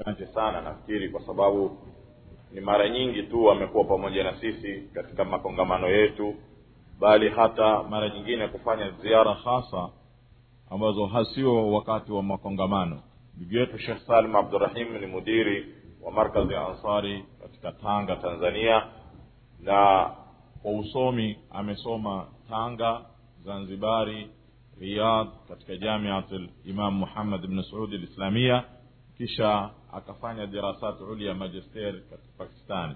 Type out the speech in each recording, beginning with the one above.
asante sana nafikiri kwa sababu ni mara nyingi tu amekuwa pamoja na sisi katika makongamano yetu bali hata mara nyingine kufanya ziara hasa ambazo hasio wakati wa makongamano. Ndugu yetu shekh salim abdurahim ni mudiri wa markazi ya ansari katika tanga tanzania na kwa usomi amesoma tanga zanzibari riyadh katika jamiat limamu muhammad bni saudi lislamia kisha akafanya dirasat ulia magister katika pakistani.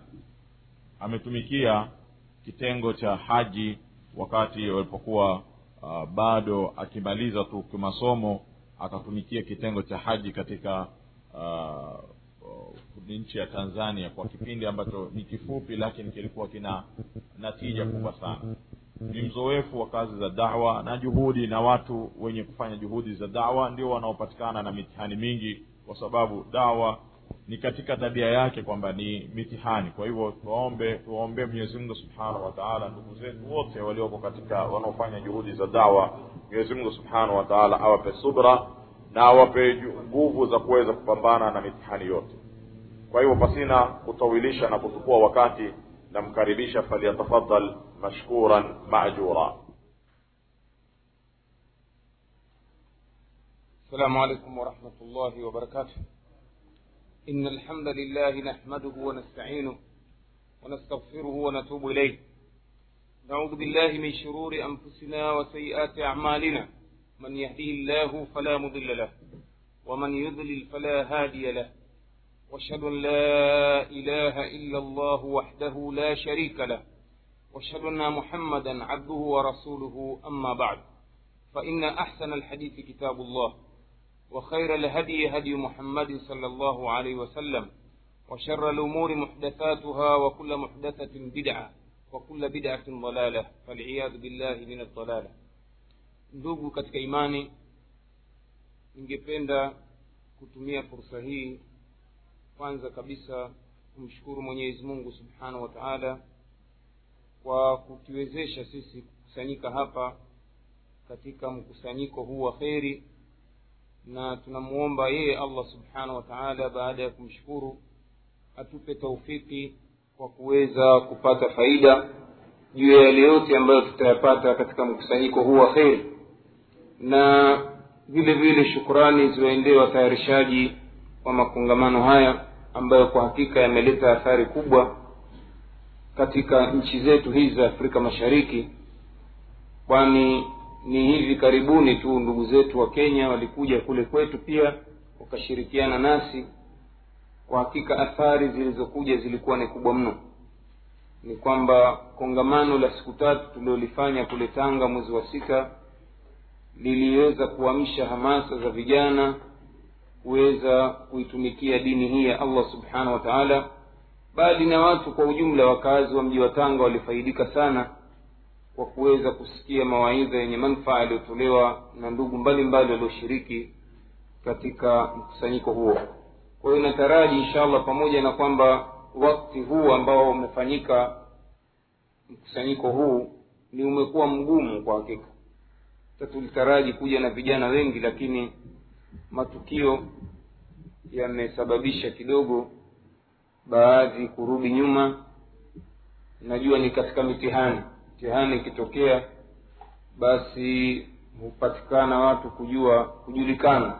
Ametumikia kitengo cha haji wakati walipokuwa uh, bado akimaliza tu kimasomo akatumikia kitengo cha haji katika uh, uh, nchi ya tanzania kwa kipindi ambacho ni kifupi lakini kilikuwa kina natija kubwa sana. Ni mzoefu wa kazi za dawa na juhudi na watu wenye kufanya juhudi za dawa ndio wanaopatikana na mitihani mingi kwa sababu dawa ni katika tabia yake kwamba ni mitihani. Kwa hivyo tuwaombe tuwaombee mwenyezi mungu subhanahu wa taala ndugu zetu wote walioko katika wanaofanya juhudi za dawa mwenyezi mungu subhanahu wa taala awape subra na awape nguvu za kuweza kupambana na mitihani yote. Kwa hivyo pasina kutawilisha na kuchukua wakati namkaribisha falyatafadal mashkuran majura السلام عليكم ورحمة الله وبركاته. إن الحمد لله نحمده ونستعينه ونستغفره ونتوب إليه. نعوذ بالله من شرور أنفسنا وسيئات أعمالنا. من يهديه الله فلا مضل له ومن يضلل فلا هادي له. وأشهد أن لا إله إلا الله وحده لا شريك له. وأشهد أن محمدا عبده ورسوله أما بعد. فإن أحسن الحديث كتاب الله. وخير الهدي هدي محمد صلى الله عليه وسلم وشر الأمور محدثاتها وكل محدثة بدعة وكل بدعة ضلالة فالعياذ بالله من الضلالة ndugu katika imani ningependa kutumia fursa hii kwanza kabisa kumshukuru mwenyezi mungu subhanahu wa taala kwa kutuwezesha sisi kukusanyika hapa katika mkusanyiko huu wa kheri na tunamuomba yeye allah subhanahu wa taala baada ya kumshukuru atupe taufiki kwa kuweza kupata faida juu ya yale yote ambayo tutayapata katika mkusanyiko huu wa kheri na vile vile shukurani ziwaendee watayarishaji wa makongamano haya ambayo kwa hakika yameleta athari kubwa katika nchi zetu hizi za afrika mashariki kwani ni hivi karibuni tu ndugu zetu wa kenya walikuja kule kwetu pia wakashirikiana nasi. Kwa hakika athari zilizokuja zilikuwa ni kubwa mno. Ni kwamba kongamano la siku tatu tuliolifanya kule tanga mwezi wa sita liliweza kuamsha hamasa za vijana kuweza kuitumikia dini hii ya allah subhanahu wa taala bali na watu kwa ujumla wakazi wa mji wa tanga walifaidika sana kwa kuweza kusikia mawaidha yenye manfaa yaliyotolewa na ndugu mbalimbali walioshiriki katika mkusanyiko huo. Kwa hiyo nataraji insha allah pamoja na kwamba wakti huu ambao umefanyika mkusanyiko huu ni umekuwa mgumu kwa hakika. Tulitaraji kuja na vijana wengi lakini matukio yamesababisha kidogo baadhi kurudi nyuma. Najua ni katika mitihani mtihani ikitokea basi hupatikana watu kujua kujulikana.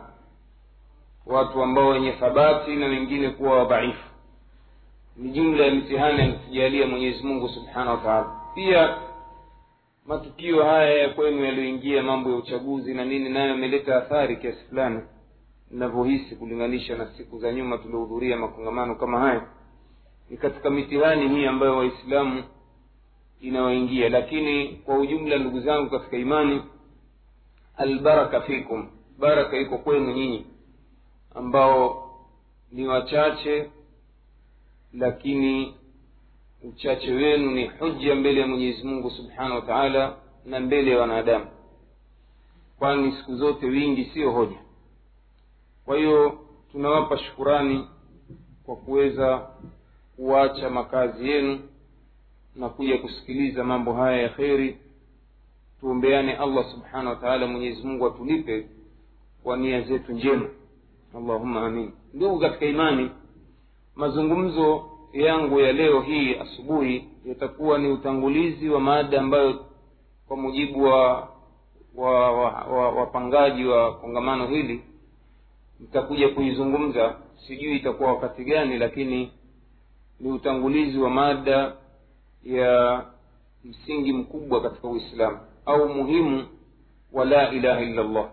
Watu ambao wenye thabati na wengine kuwa wadhaifu. Ni jumla ya mitihani ametujalia mwenyezi mungu subhanahu wataala pia matukio haya ya kwenu yaliyoingia mambo ya uchaguzi na nini nayo yameleta athari kiasi fulani. Inavyohisi kulinganisha na siku za nyuma tuliohudhuria makongamano kama haya. Ni katika mitihani hii ambayo waislamu inawaingia lakini kwa ujumla ndugu zangu katika imani albaraka fikum baraka iko kwenu nyinyi ambao ni wachache lakini uchache wenu ni hujja mbele ya mwenyezi mungu subhanahu wa taala na mbele ya wanadamu. Kwani siku zote wingi siyo hoja. Kwa hiyo tunawapa shukurani kwa kuweza kuacha makazi yenu na kuja kusikiliza mambo haya ya kheri tuombeane allah subhanahu wa taala mwenyezi mungu atulipe kwa nia zetu njema. Allahumma amin. Ndugu katika imani mazungumzo yangu ya leo hii asubuhi yatakuwa ni utangulizi wa maada ambayo kwa mujibu wa wapangaji wa, wa, wa, wa kongamano hili nitakuja kuizungumza. Sijui itakuwa wakati gani lakini ni utangulizi wa mada ya msingi mkubwa katika uislamu au muhimu wa la ilaha illa llah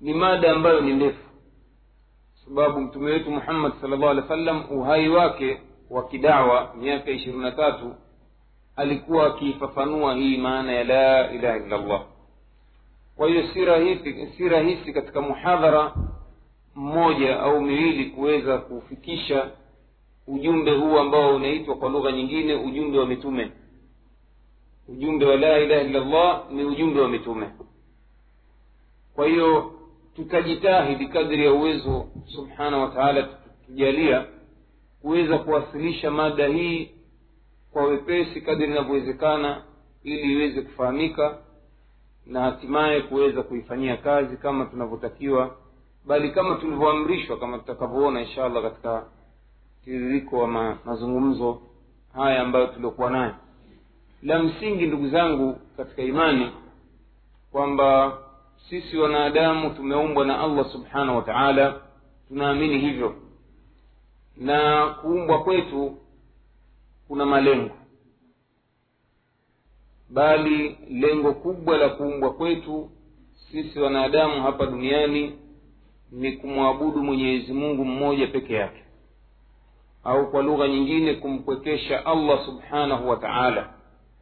ni mada ambayo ni ndefu sababu mtume wetu muhammad sal llah alehi wa sallam uhai wake wa kidawa miaka ishirini na tatu alikuwa akiifafanua hii maana ya la ilaha illa llah kwa hiyo si rahisi katika muhadhara mmoja au miwili kuweza kufikisha ujumbe huu ambao unaitwa kwa lugha nyingine ujumbe wa mitume. Ujumbe wa la ilaha illa llah ni ujumbe wa mitume. Kwa hiyo tutajitahidi kadri ya uwezo subhanahu wa taala kuweza kuwasilisha mada hii kwa wepesi kadri inavyowezekana ili iweze kufahamika na hatimaye kuweza kuifanyia kazi kama tunavyotakiwa bali kama tulivyoamrishwa kama tutakavyoona insha allah katika tiririko wa ma, mazungumzo haya ambayo tuliokuwa nayo. La msingi ndugu zangu katika imani kwamba sisi wanadamu tumeumbwa na allah subhanahu wa taala tunaamini hivyo. Na kuumbwa kwetu kuna malengo. Bali lengo kubwa la kuumbwa kwetu sisi wanadamu hapa duniani ni kumwabudu mwenyezi mungu mmoja peke yake au kwa lugha nyingine kumpwekesha allah subhanahu wa taala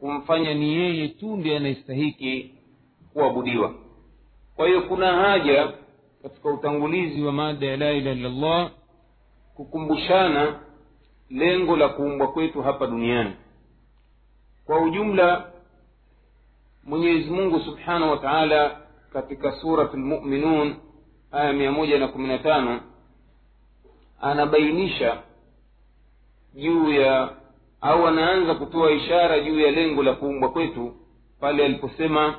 kumfanya ni yeye tu ndiye anayestahiki kuabudiwa. Kwa hiyo kuna haja katika utangulizi wa mada ya la ilaha illallah kukumbushana lengo la kuumbwa kwetu hapa duniani. Kwa ujumla mwenyezi mungu subhanahu wa taala katika surat lmuminun aya mia moja na kumi na tano anabainisha juu ya au anaanza kutoa ishara juu ya lengo la kuumbwa kwetu pale aliposema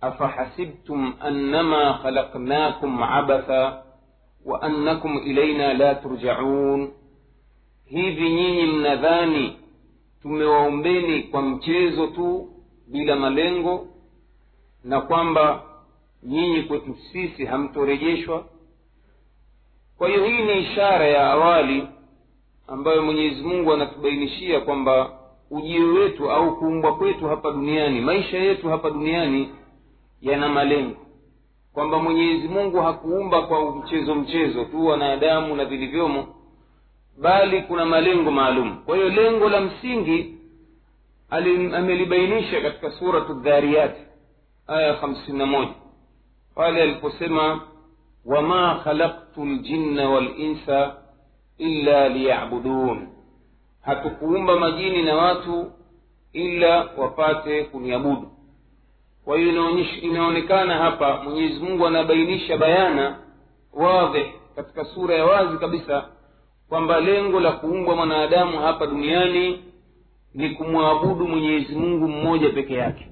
afahasibtum annama khalaqnakum abatha wa annakum ilaina la turjaun. Hivi nyinyi mnadhani tumewaombeni kwa mchezo tu bila malengo na kwamba nyinyi kwetu sisi hamtorejeshwa? Kwa hiyo hii ni ishara ya awali ambayo mwenyezi mungu anatubainishia kwamba ujio wetu au kuumbwa kwetu hapa duniani maisha yetu hapa duniani yana malengo. Kwamba mwenyezi mungu hakuumba kwa mchezo mchezo tu wanadamu na vilivyomo bali kuna malengo maalum. Kwa hiyo lengo la msingi amelibainisha katika suratu dhariyati aya hamsini na moja. Pale aliposema wama khalaktu ljinna walinsa illa liyabudun. Hatukuumba majini na watu ila wapate kuniabudu. Kwa hiyo inaonekana hapa mwenyezi mungu anabainisha bayana wadhih katika sura ya wazi kabisa kwamba lengo la kuumbwa mwanadamu hapa duniani ni kumwabudu mwenyezi mungu mmoja peke yake.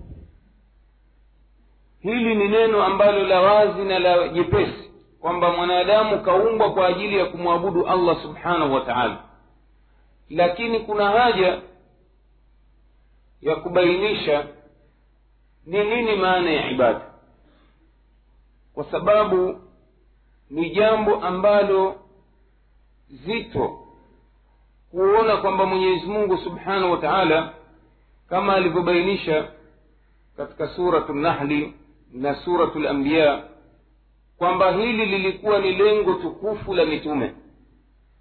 Hili ni neno ambalo la wazi na la jepesi kwamba mwanadamu kaumbwa kwa ajili ya kumwabudu allah subhanahu wa taala. Lakini kuna haja ya kubainisha ni nini maana ya ibada. Kwa sababu ni jambo ambalo zito kuona kwamba mwenyezi mungu subhanahu wa taala kama alivyobainisha katika suratu nahli na suratu lambiya kwamba hili lilikuwa ni lengo tukufu la mitume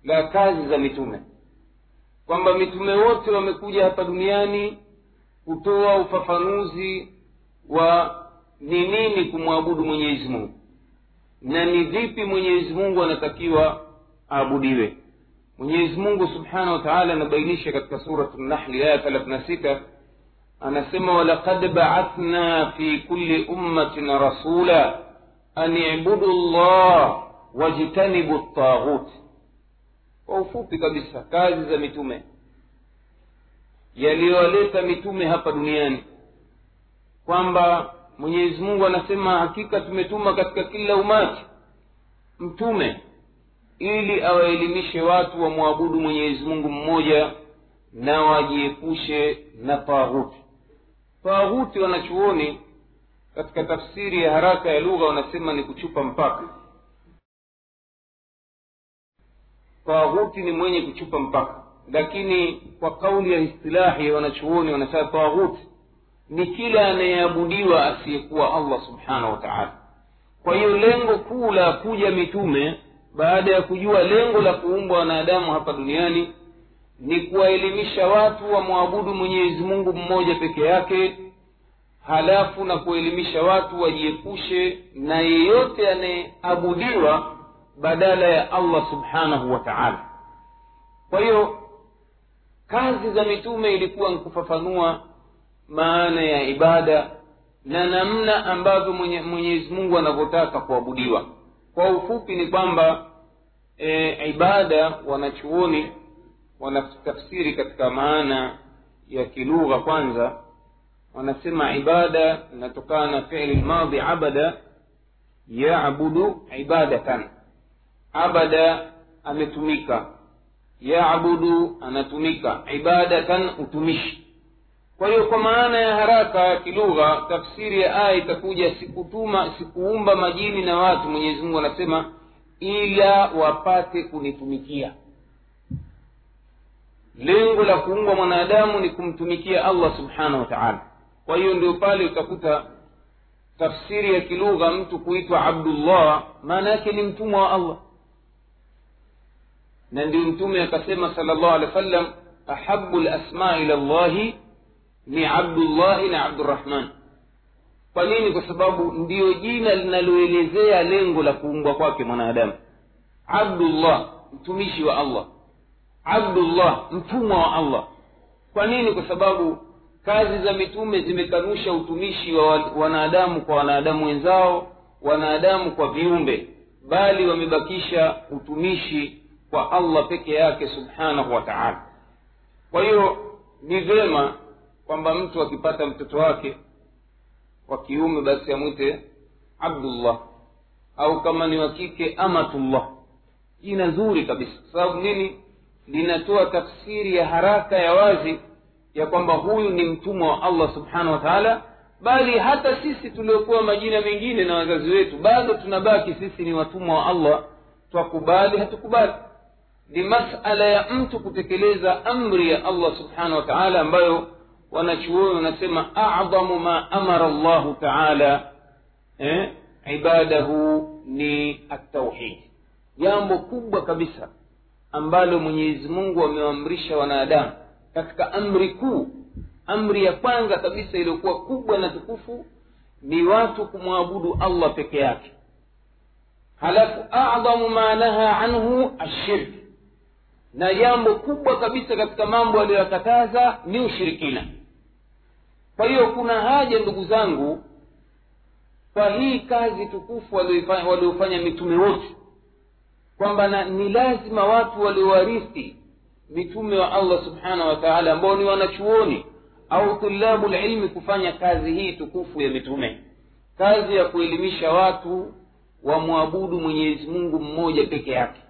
la kazi za mitume. Kwamba mitume wote wamekuja hapa duniani kutoa ufafanuzi wa ni nini kumwabudu mwenyezi mungu na ni vipi mwenyezi mungu anatakiwa aabudiwe. Mwenyezi mungu subhanahu wa taala anabainisha katika suratu nahli aya thalathina sita anasema walaqad baathna fi kulli ummatin rasula an ibudu llah wajtanibu taghut kwa ufupi kabisa kazi za mitume. Yaliyowaleta mitume hapa duniani. Kwamba mwenyezi mungu anasema hakika tumetuma katika kila umati mtume ili awaelimishe watu wamwabudu mwenyezi mungu mmoja na wajiepushe na taghuti taghuti wanachuoni katika tafsiri ya haraka ya lugha wanasema ni kuchupa mpaka. Taghuti ni mwenye kuchupa mpaka. Lakini kwa kauli ya istilahi wanachuoni wanasema taghuti ni kila anayeabudiwa asiyekuwa allah subhanahu wa taala. Kwa hiyo lengo kuu la kuja mitume baada ya kujua lengo la kuumbwa wanadamu hapa duniani ni kuwaelimisha watu wamwabudu mwenyezi mungu mmoja peke yake halafu na kuelimisha watu wajiepushe na yeyote anayeabudiwa badala ya allah subhanahu wa taala. Kwa hiyo kazi za mitume ilikuwa ni kufafanua maana ya ibada na namna ambavyo mwenye, mwenyezi mungu anavyotaka kuabudiwa. Kwa ufupi ni kwamba e, ibada wanachuoni wanatafsiri katika maana ya kilugha kwanza wanasema ibada inatokana na fili lmadhi abada yabudu ibadatan. Abada ametumika yabudu anatumika ibadatan utumishi. Kwa hiyo kwa maana ya haraka ya kilugha tafsiri ya aya itakuja sikutuma sikuumba majini na watu mwenyezi mungu anasema ila wapate kunitumikia. Lengo la kuumbwa mwanadamu ni kumtumikia allah subhanahu wa taala kwa hiyo ndio pale utakuta tafsiri ya kilugha mtu kuitwa abdullah maana yake ni mtumwa wa allah na ndio mtume akasema sala llahu alehi wa sallam ahabu lasma ila llahi ni abdullahi na abdurahman kwa nini kwa sababu ndiyo jina linaloelezea lengo la kuumbwa kwake mwanadamu abdullah mtumishi wa allah abdullah mtumwa wa allah kwa nini kwa sababu kazi za mitume zimekanusha utumishi wa wanadamu kwa wanadamu wenzao wanadamu kwa viumbe bali wamebakisha utumishi kwa allah peke yake subhanahu wa taala. Kwa hiyo ni vema kwamba mtu akipata mtoto wake wa kiume basi amwite abdullah au kama ni wa kike amatullah. Jina zuri kabisa. Kwa sababu nini? Linatoa tafsiri ya haraka ya wazi ya kwamba huyu ni mtumwa wa allah subhanahu wa taala bali hata sisi tuliokuwa majina mengine na wazazi wetu bado tunabaki sisi ni watumwa wa allah twakubali hatukubali. Ni masala ya mtu kutekeleza amri ya allah subhanahu wa taala ambayo wanachuoni wanasema adhamu ma amara llahu taala eh, ibadahu ni atauhid jambo kubwa kabisa ambalo mwenyezi mungu amewaamrisha wanadamu katika amri kuu. Amri ya kwanza kabisa iliyokuwa kubwa na tukufu ni watu kumwabudu allah peke yake. Halafu adhamu ma naha anhu ashirki na jambo kubwa kabisa katika mambo aliyoyakataza ni ushirikina. Kwa hiyo kuna haja ndugu zangu kwa hii kazi tukufu waliofanya mitume wote kwamba ni lazima watu waliowarithi mitume wa allah subhanahu wa taala ambao ni wanachuoni au tulabu lilmi kufanya kazi hii tukufu ya mitume. Kazi ya kuelimisha watu wamwabudu mwenyezi mungu mmoja peke yake.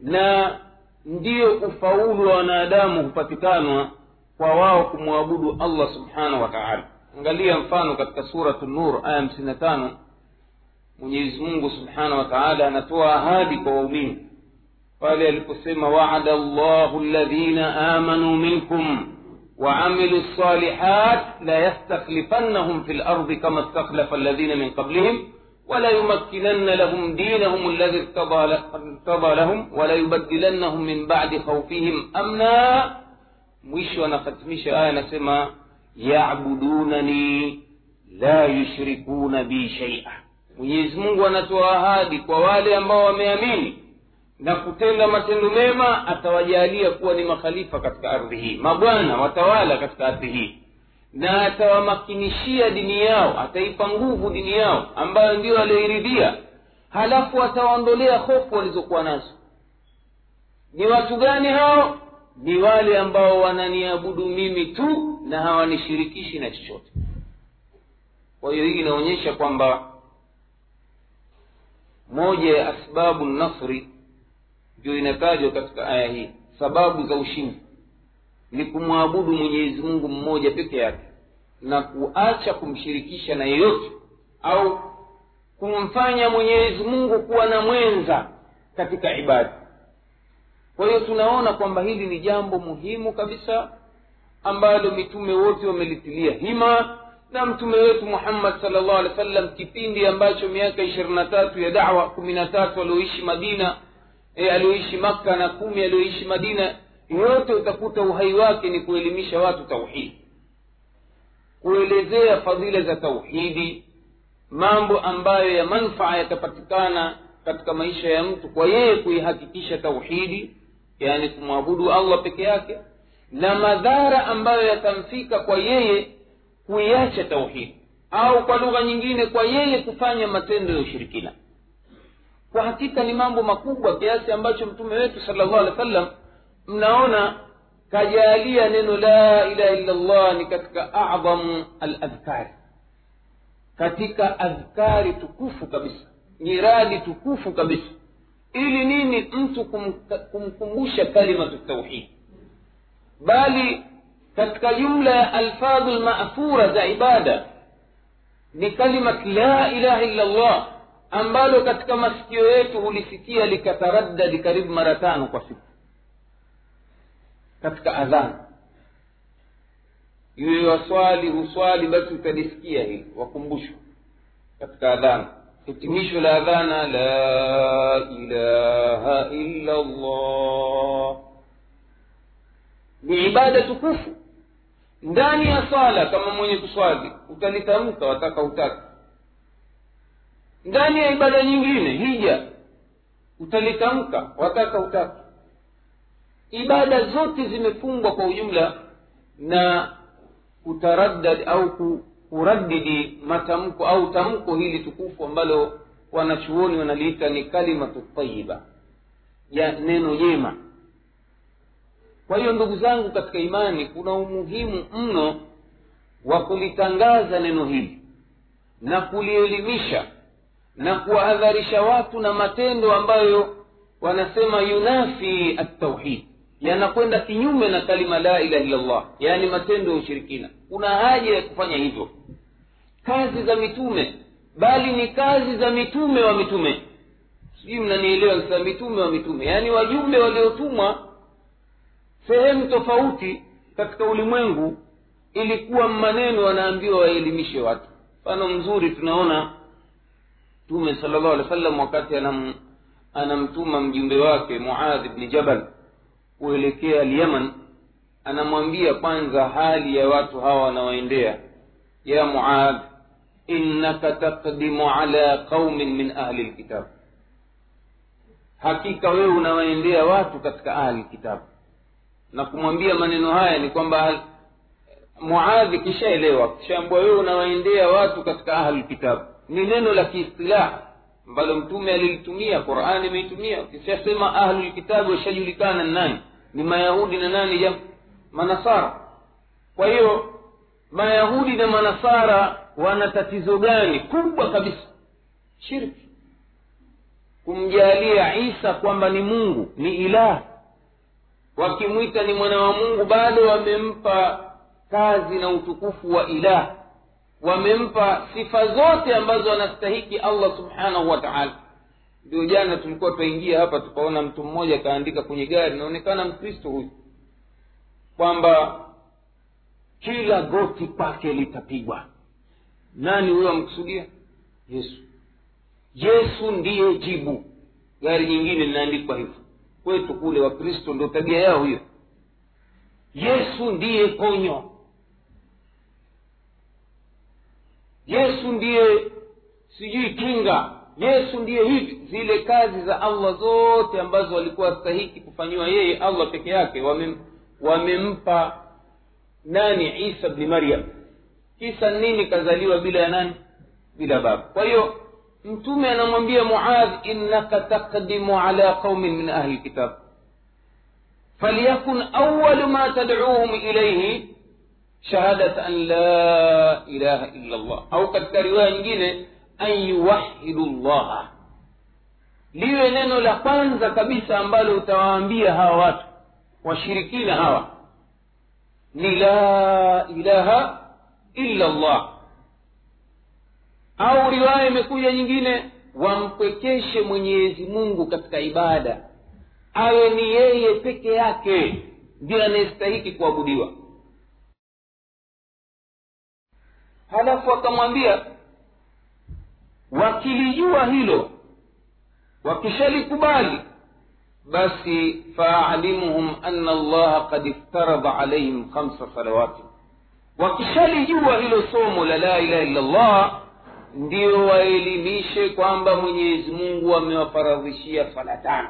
Na ndiyo ufaulu wa wanadamu hupatikanwa kwa wao kumwabudu allah subhanahu wa taala. Angalia mfano katika suratu nur aya hamsini na tano. Mwenyezi subhanahu wa anatoa ahadi kwa waumini قال القسم وعد الله الذين آمنوا منكم وعملوا الصالحات لا يستخلفنهم في الأرض كما استخلف الذين من قبلهم ولا يمكنن لهم دينهم الذي ارتضى لهم ولا يبدلنهم من بعد خوفهم أمنا. مش ونختمش آية نسمى يعبدونني لا يشركون بي شيئا. ويزمون ونتوى هذه ووالي أما وميامين na kutenda matendo mema atawajalia kuwa ni makhalifa katika ardhi hii mabwana watawala katika ardhi hii. Na atawamakinishia dini yao ataipa nguvu dini yao ambayo ndio aliyoiridhia. Halafu atawaondolea hofu walizokuwa nazo. Ni watu gani hao? Ni wale ambao wananiabudu mimi tu na hawanishirikishi na chochote. Kwa hiyo hii inaonyesha kwamba moja ya asbabu nasri ndio inatajwa katika aya hii. Sababu za ushindi. Ni kumwabudu mwenyezi mungu mmoja peke yake na kuacha kumshirikisha na yeyote au kumfanya mwenyezi mungu kuwa na mwenza katika ibada. Kwa hiyo tunaona kwamba hili ni jambo muhimu kabisa ambalo mitume wote wamelitilia hima na mtume wetu muhammad salllah alih wa sallam kipindi ambacho miaka ishirini na tatu ya dawa kumi na tatu alioishi madina e, aliyoishi makka na kumi aliyoishi madina yote utakuta uhai wake ni kuelimisha watu tauhidi kuelezea fadhila za tauhidi mambo ambayo ya manfaa yatapatikana katika maisha ya mtu kwa yeye kuihakikisha tauhidi yaani kumwabudu allah peke yake na madhara ambayo yatamfika kwa yeye kuiacha tauhidi au kwa lugha nyingine kwa yeye kufanya matendo ya ushirikina kwa hakika ni mambo makubwa kiasi ambacho mtume wetu sala llahu alehi wa sallam mnaona kajalia neno la ilaha illa llah ni katika adhamu aladhkari katika adhkari tukufu kabisa nyiradi tukufu kabisa ili nini mtu kum, kumkumbusha kalimatu tauhid bali katika jumla ya alfadhu lmathura za ibada ni kalimat la ilaha illa llah ambalo katika masikio yetu hulisikia likataraddadi karibu mara tano kwa siku. Katika adhana iwe waswali huswali basi utalisikia hili wakumbushwa katika adhana hitimisho la adhana la ilaha illa llah ni ibada tukufu. Ndani ya swala kama mwenye kuswali utalitamka wataka hutaka ndani ya ibada nyingine hija. Utalitamka wataka hutaka ibada zote zimefungwa kwa ujumla na kutaraddad au kuradidi matamko au tamko hili tukufu ambalo wanachuoni wanaliita ni kalimatu tayiba ya neno jema. Kwa hiyo ndugu zangu katika imani kuna umuhimu mno wa kulitangaza neno hili na kulielimisha na kuwahadharisha watu na matendo ambayo wanasema yunafi atauhid yanakwenda kinyume na kalima la ilaha illallah yaani matendo ya ushirikina. Kuna haja ya kufanya hivyo. Kazi za mitume bali ni kazi za mitume wa mitume. Sijui mnanielewa sasa mitume wa mitume. Yaani wajumbe waliotumwa sehemu tofauti katika ulimwengu ilikuwa maneno wanaambiwa waelimishe watu. Mfano mzuri tunaona mtume sala llahu alehi wa sallam wakati anam, anamtuma mjumbe wake muadhi bni jabal kuelekea alyaman anamwambia kwanza hali ya watu hawa wanawaendea ya muadh innaka taqdimu ala qaumin min ahli lkitab hakika wewe unawaendea watu katika ahli kitabu na kumwambia maneno haya ni kwamba muadhi kishaelewa kishaambua wewe unawaendea watu katika ahli kitabu ni neno la kiistilahi ambalo mtume alilitumia qurani imeitumia ukishasema ahlulkitabu washajulikana nani? Ni mayahudi na nani ja manasara. Kwa hiyo mayahudi na manasara wana tatizo gani? Kubwa kabisa. Shirki. Kumjalia isa kwamba ni mungu ni ilah. Wakimwita ni mwana wa mungu bado wamempa kazi na utukufu wa ilah wamempa sifa zote ambazo anastahiki allah subhanahu wa taala. Ndio jana tulikuwa twaingia hapa tukaona mtu mmoja akaandika kwenye gari naonekana mkristo huyu kwamba kila goti kwake litapigwa. Nani huyo amkusudia? Yesu. Yesu ndiye jibu. Gari nyingine linaandikwa hivyo. Kwetu kule wakristo ndio tabia yao hiyo. Yesu ndiye ponyo yesu ndiye sijui kinga. Yesu ndiye hivi zile kazi za allah zote ambazo walikuwa stahiki kufanyiwa yeye allah peke yake. Wamem, wamempa nani? Isa bni maryam. Kisa nini kazaliwa bila ya nani? Bila baba. Kwa hiyo mtume anamwambia muadh innaka taqdimu ala qaumin min ahli lkitab falyakun awalu ma tadcuuhum ilaihi shahadat an la ilaha illa llah au katika riwaya nyingine an yuwahidu llaha liwe neno la kwanza kabisa ambalo utawaambia hawa watu washirikina hawa ni la ilaha illa llah au riwaya imekuja nyingine wampwekeshe mwenyezi mungu katika ibada awe ni yeye peke yake ndiyo anayestahiki kuabudiwa halafu akamwambia wakilijua hilo wakishalikubali basi faalimuhum ana allaha kad iftaradha alaihim khamsa salawati wakishalijua hilo somo la la ilaha illa llah ndio waelimishe kwamba mwenyezi mungu amewafaradhishia swala tano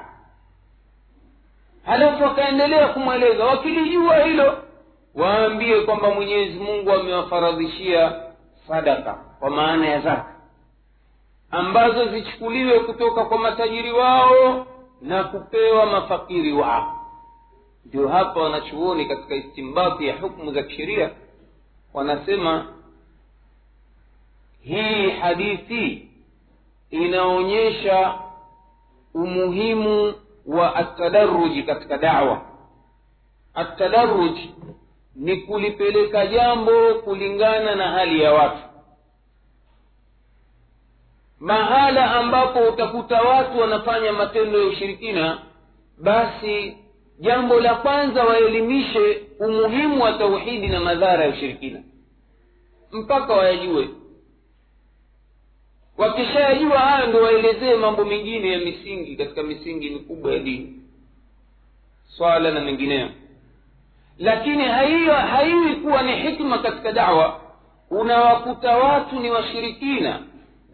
halafu wakaendelea kumweleza wakilijua hilo waambie kwamba mwenyezi mungu amewafaradhishia sadaka kwa maana ya zaka ambazo zichukuliwe kutoka kwa matajiri wao na kupewa mafakiri wao. Ndio hapa wanachuoni katika istimbati ya hukmu za kisheria wanasema hii hadithi inaonyesha umuhimu wa atadaruji katika dawa. Atadaruj ni kulipeleka jambo kulingana na hali ya watu. Mahala ambapo utakuta watu wanafanya matendo ya ushirikina basi jambo la kwanza waelimishe umuhimu wa tauhidi na madhara ya ushirikina. Mpaka wayajue. Wakishayajua hayo ndo waelezee mambo mengine ya misingi katika misingi mikubwa ya dini. Swala na mengineyo lakini haiyo haiwi kuwa ni hikma katika dawa. Unawakuta watu ni washirikina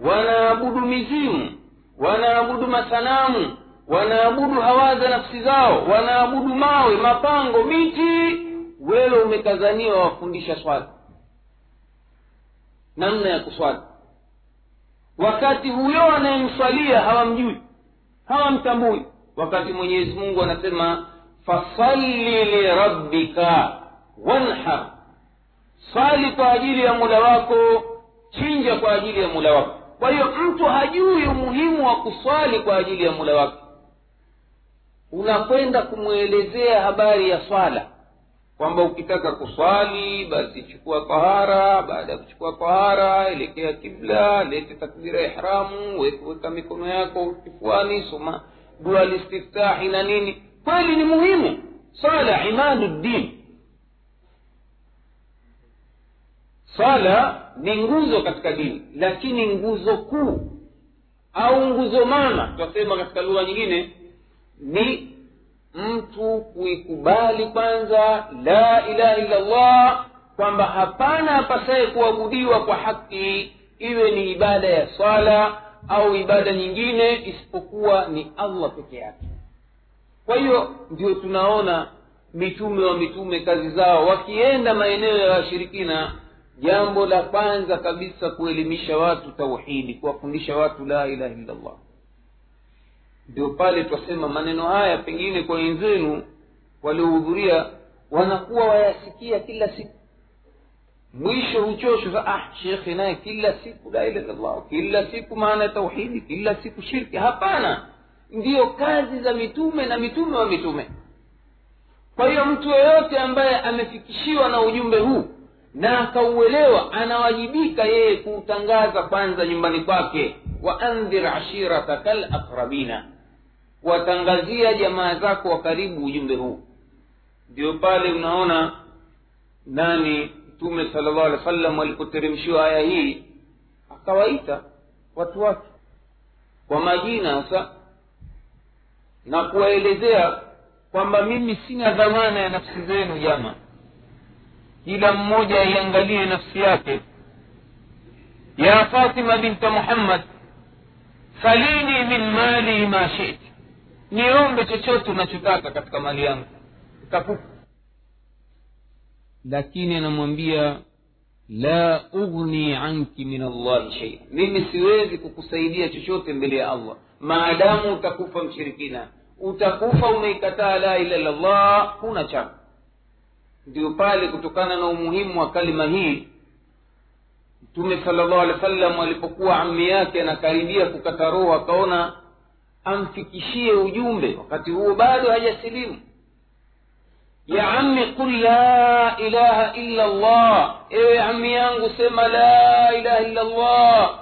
wanaabudu mizimu wanaabudu masanamu wanaabudu hawaza nafsi zao wanaabudu mawe mapango miti. Wewe umekazaniwa wafundisha swala. Namna ya kuswali. Wakati huyo anayemswalia hawamjui hawamtambui. Wakati mwenyezi mungu anasema fasalli lirabbika wanhar. Swali kwa ajili ya mula wako chinja kwa ajili ya mula wako. Kwa hiyo mtu hajui umuhimu wa kuswali kwa ajili ya mula wake unakwenda kumwelezea habari ya swala. Kwamba ukitaka kuswali basi chukua tahara baada ya kuchukua tahara elekea kibla lete takbira ihramu weka mikono yako kifuani soma dua listiftahi na nini kweli ni muhimu. Swala imadu din swala ni nguzo katika dini lakini nguzo kuu au nguzo mama tutasema katika lugha nyingine ni mtu kuikubali kwanza la ilaha illa llah kwamba hapana apasaye kuabudiwa kwa haki iwe ni ibada ya swala au ibada nyingine isipokuwa ni allah peke yake kwa hiyo ndio tunaona mitume wa mitume kazi zao wakienda maeneo ya washirikina jambo la kwanza kabisa kuelimisha watu tauhidi kuwafundisha watu la ilaha illa llah ndio pale twasema maneno haya pengine kwa wenzenu waliohudhuria wanakuwa wayasikia kila siku. Mwisho huchosho ah shekhe naye kila siku la ilaha illallah kila siku maana ya tauhidi kila siku shirki. Hapana ndiyo kazi za mitume na mitume wa mitume. Kwa hiyo mtu yeyote ambaye amefikishiwa na ujumbe huu na akauelewa anawajibika yeye kuutangaza kwanza nyumbani kwake. Waandhir ashirataka laqrabina watangazia jamaa zako wa karibu ujumbe huu. Ndio pale unaona nani mtume sala llahu alih wa sallam aya hii akawaita watu wake. Kwa majina hasa na kuwaelezea kwamba mimi sina dhamana ya nafsi zenu jama kila mmoja aiangalie nafsi yake. Ya fatima binta muhammad salini min mali ma shiti. Niombe chochote unachotaka katika mali yangu. Utakupa lakini anamwambia la ughni anki min allahi shei mimi siwezi kukusaidia chochote mbele ya allah. Maadamu utakufa mshirikina utakufa umeikataa la ila illallah huna chako ndio pale kutokana na umuhimu wa kalima hii mtume sala llahu alehi wa sallam alipokuwa ami yake anakaribia kukata roho akaona amfikishie ujumbe. Wakati huo bado hajasilimu. Ya ami qul la ilaha illa llah ewe ami yangu sema la ilaha illa llah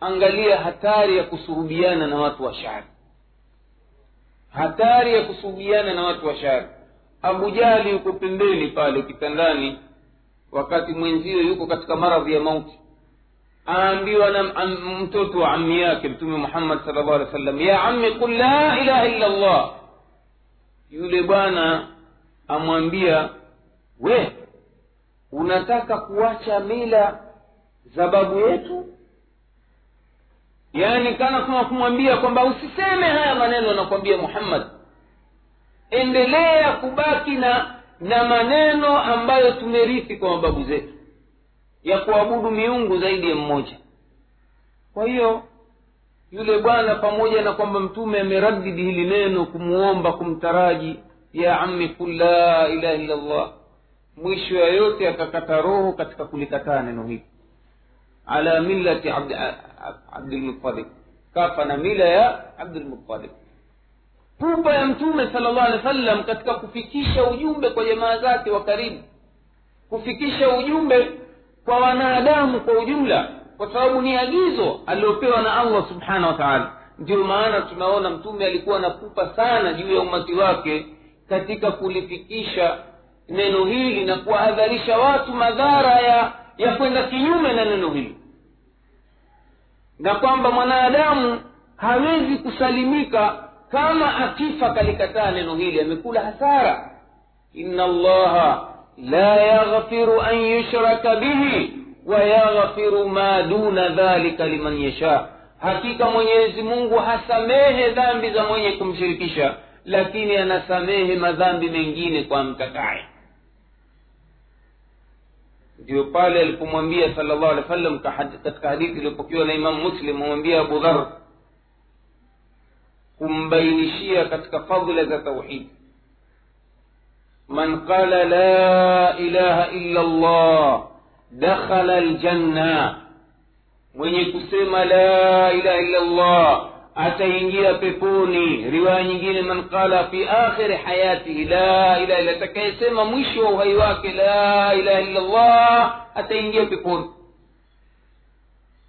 angalia hatari ya kusuhubiana na watu wa shari hatari ya kusugiana na watu wa shari abu jahli yuko pembeni pale kitandani wakati mwenzio yuko katika maradhi ya mauti. Aambiwa na mtoto wa ammi yake mtume muhammad sal llahu alih wa sallam ya ammi qul la ilaha illa llah yule bwana amwambia we unataka kuacha mila za babu yetu yaani kana kama kumwambia kwamba usiseme haya maneno anakwambia muhammad. Endelea kubaki na na maneno ambayo tumerithi kwa mababu zetu. Ya kuabudu miungu zaidi ya mmoja. Kwa hiyo yule bwana pamoja na kwamba mtume ameradidi hili neno kumwomba kumtaraji ya ammi kul la ilaha illa llah mwisho ya yote akakata roho katika kulikataa neno hili ala millati abdilmutalib kafa na mila ya abdulmutalib pupa ya mtume sala llahu alehi wa sallam katika kufikisha ujumbe kwa jamaa zake wa karibu. Kufikisha ujumbe kwa wanadamu kwa ujumla kwa sababu ni agizo aliopewa na allah subhanahu wa taala. Ndio maana tunaona mtume alikuwa na pupa sana juu ya umati wake katika kulifikisha neno hili na kuwahadharisha watu madhara ya ya kwenda kinyume na neno hili. Na kwamba mwanadamu hawezi kusalimika kama akifa kalikataa neno hili amekula hasara. Inna allaha la yaghfiru an yushraka bihi wa yaghfiru ma duna dhalika liman yasha. Hakika mwenyezi mungu hasamehe dhambi za mwenye kumshirikisha lakini anasamehe madhambi mengine kwa mtakaye ndio pale alipomwambia sala llahu alehi wa sallam katika hadithi iliyopokewa na imamu muslim amwambia abu dhar kumbainishia katika fadhila za tauhidi man qala la ilaha illa llah dakhala ljanna mwenye kusema la ilaha illa ataingia peponi riwaya nyingine man qala fi akhiri hayatihi la ilaha illa atakayesema mwisho wa uhai wake la ilaha illa llah ataingia peponi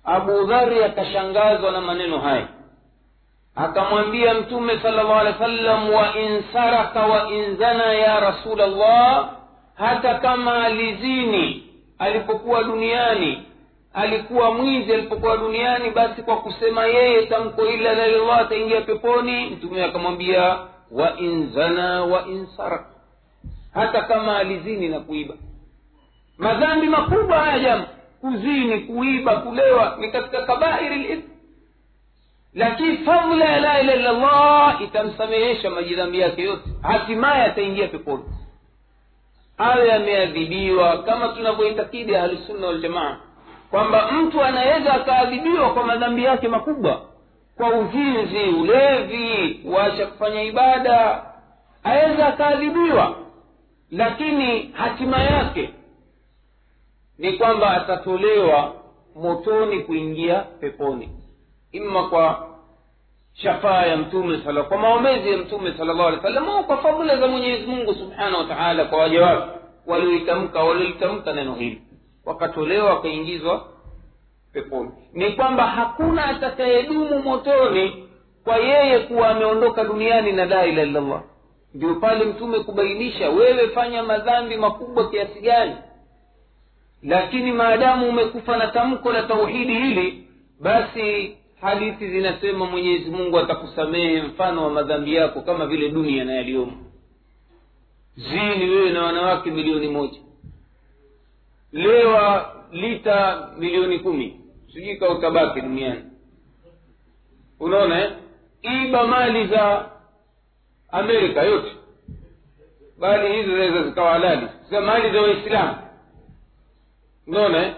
abu dhari akashangazwa na maneno haya akamwambia mtume sala llahu alehi wa sallam wa in saraka wa ya rasul llah hata kama alizini alipokuwa duniani alikuwa mwizi alipokuwa duniani basi kwa kusema yeye tamko ila la ataingia peponi mtume akamwambia wainzana in zana hata kama alizini na kuiba. Madhambi makubwa haya jama kuzini kuiba kulewa ni katika kabairi lithmi lakini fadhla ya la ilaha illallah itamsamehesha majidhambi yake yote. Hatimaye ataingia peponi. Awe ameadhibiwa kama tunavyoitakidi ahlusunna waljamaa kwamba mtu anaweza akaadhibiwa kwa madhambi yake makubwa kwa uzinzi ulevi kuacha kufanya ibada aweza akaadhibiwa. Lakini hatima yake ni kwamba atatolewa motoni kuingia peponi. Imma kwa shafaa ya mtume sala kwa maombezi ya mtume sal llahu alih wasallam au kwa fadhila za mwenyezi mungu subhanahu wa taala kwa waja wake. Walioitamka waliolitamka neno hili wakatolewa wakaingizwa peponi. Ni kwamba hakuna atakayedumu motoni kwa yeye kuwa ameondoka duniani na la ilaha illallah. Ndio pale mtume kubainisha wewe fanya madhambi makubwa kiasi gani. Lakini maadamu umekufa na tamko la tauhidi hili basi hadithi zinasema mwenyezi mungu atakusamehe mfano wa madhambi yako kama vile dunia na yaliyomo. Zini wewe na wanawake milioni moja lewa lita milioni kumi. Sijui ka duniani. Unaona eh? iba mali za amerika yote. Bali hizo zaweza zikawa halali. Za mali za waislamu. Unaona eh?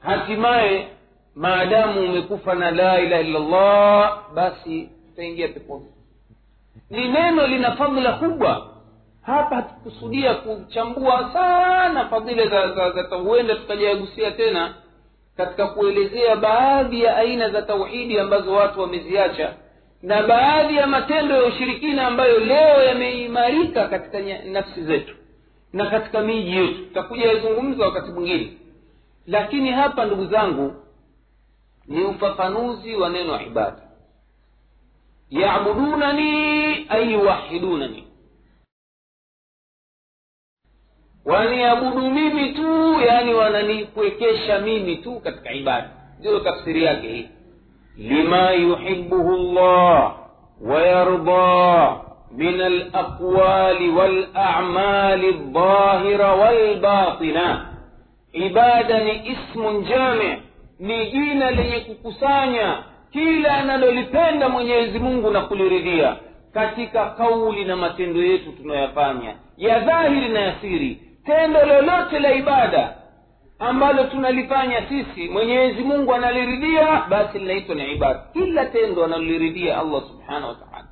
hatimaye maadamu umekufa na la ilaha illallah basi utaingia peponi. Ni neno lina fadhila kubwa hapa hatukusudia kuchambua sana fadhila za, za, za huenda tukajagusia tena katika kuelezea baadhi ya aina za tauhidi ambazo watu wameziacha na baadhi ya matendo ya ushirikina ambayo leo yameimarika katika nafsi zetu na katika miji yetu. Tutakuja yazungumza wakati mwingine. Lakini hapa ndugu zangu ni ufafanuzi wa neno ibada. Yabudunani ai yuwahidunani waniabudu mimi tu yani wananikwekesha mimi tu katika ibada. Ndiyo tafsiri yake hii. Lima yuhibuhu llah wayarda min alaqwali walamali ldhahira walbatina. Ibada ni ismun jami ni jina lenye kukusanya kila analolipenda mwenyezi mungu na kuliridhia katika kauli na matendo yetu tunayoyafanya ya dhahiri na ya siri tendo lolote la ibada ambalo tunalifanya sisi mwenyezi mungu analiridhia basi linaitwa ni ibada. Kila tendo analoliridhia allah subhanahu wa taala.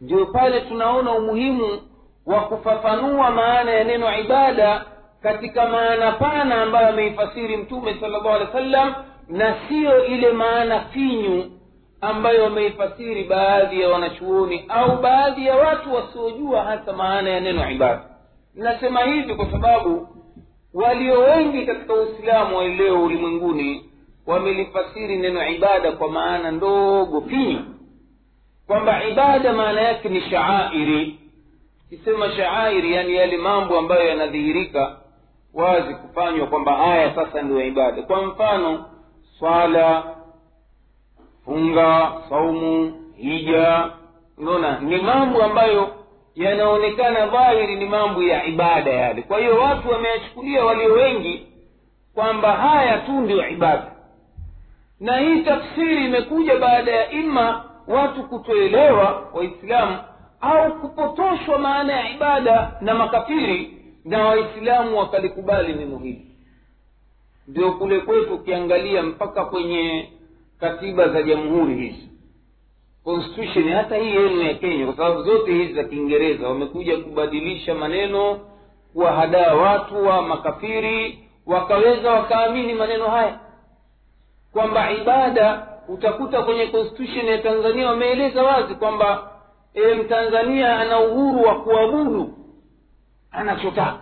Ndio pale tunaona umuhimu wa kufafanua maana ya neno ibada katika maana pana ambayo ameifasiri mtume sala llahu alehi wa sallam na siyo ile maana finyu ambayo wameifasiri baadhi ya wanachuoni au baadhi ya watu wasiojua hasa maana ya neno ibada nasema hivi kwa sababu walio wengi katika uislamu wa ulimwenguni wamelifasiri neno ibada kwa maana ndogo finyu kwamba ibada maana yake ni shaairi. Kisema shaairi yani yale mambo ambayo yanadhihirika wazi kufanywa kwamba haya sasa ndio ibada. Kwa mfano swala funga saumu hija unaona ni mambo ambayo yanaonekana dhahiri ni mambo ya ibada yale. Kwa hiyo watu wameyachukulia walio wengi kwamba haya tu ndio ibada. Na hii tafsiri imekuja baada ya ima watu kutoelewa waislamu au kupotoshwa maana ya ibada na makafiri na waislamu wakalikubali neno hili. Ndio kule kwetu ukiangalia mpaka kwenye katiba za jamhuri hizi constitution hata hii yenu ya kenya kwa sababu zote hizi za kiingereza wamekuja kubadilisha maneno kuwahadaa watu wa makafiri wakaweza wakaamini maneno haya. Kwamba ibada utakuta kwenye constitution ya tanzania wameeleza wazi kwamba e, mtanzania ana uhuru wa kuabudu anachotaka.